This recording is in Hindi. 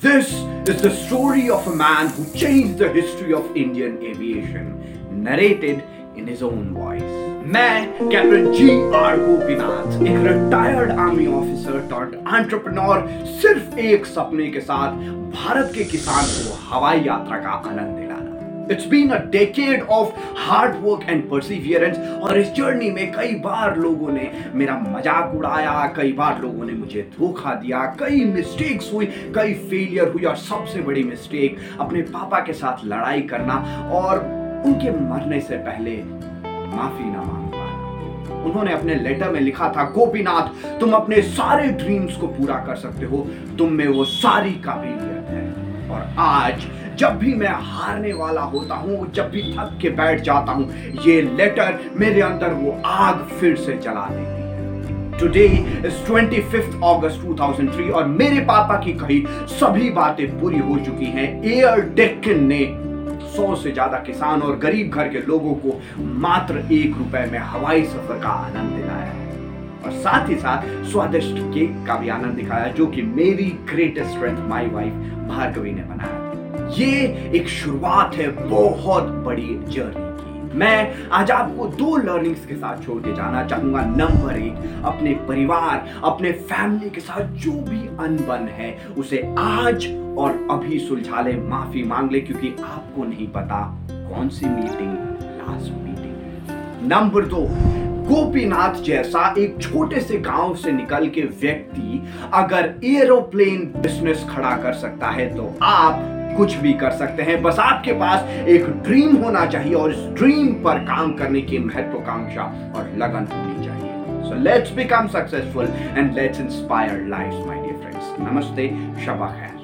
This is the story of a man who changed the history of Indian aviation, narrated in his own voice. मैं कैप्टन जी आर गोपीनाथ एक retired army officer turn entrepreneur सिर्फ एक सपने के साथ भारत के किसान को हवाई यात्रा का आनंद दिलाना it's been a decade of hard work and perseverance और इस जर्नी में कई बार लोगों ने मेरा मज़ाक उड़ाया, कई बार लोगों ने मुझे धोखा दिया, कई मिस्टेक्स हुई, कई फेलियर हुई और सबसे बड़ी मिस्टेक अपने पापा के साथ लड़ाई करना और उनके मरने से पहले माफ़ी ना मांग पाना। उन्होंने अपने लेटर में लिखा था, गोपीनाथ, तुम अपने सारे ड्रीम्स को पूरा कर सकते हो, तुम में वो सारी काबिलियत है। और आज जब भी मैं हारने वाला होता हूँ, जब भी थक के बैठ जाता हूँ, ये लेटर मेरे अंदर वो आग फिर से जला देती है। टुडे इज़ 25th अगस्त 2003 और मेरे पापा की कही सभी बातें पूरी हो चुकी हैं। एयर डेक्कन ने सौ से ज़्यादा किसान और गरीब घर के लोगों को मात्र एक रुपए में हवाई सफ़र का आनंद दिलाया है। और साथ ही साथ स्वादिष्ट केक का भी आनंद दिखाया, जो कि मेरी greatest strength my wife Bhargavi ने बनाया। ये एक शुरुआत है बहुत बड़ी जर्नी की। मैं आज आपको दो लर्निंग्स के साथ छोड़ के जाना चाहूँगा। नंबर एक, अपने परिवार, अपने फैमिली के साथ जो भी अनबन है, उसे आज और अभी सुलझा ले माफ़ी मांग ले, क्योंकि आपको नहीं पता कौन सी मीटिंग लास्ट मीटिंग नंबर दो गोपीनाथ जैसा एक छोटे से गाँव से निकल के व्यक्ति अगर एरोप्लेन बिज़नेस खड़ा कर सकता है तो आप कुछ भी कर सकते हैं। बस आपके पास एक ड्रीम होना चाहिए और इस ड्रीम पर काम करने की महत्वाकांक्षा और लगन होनी चाहिए। So let's become successful and let's inspire life my dear friends नमस्ते, शबा खैर।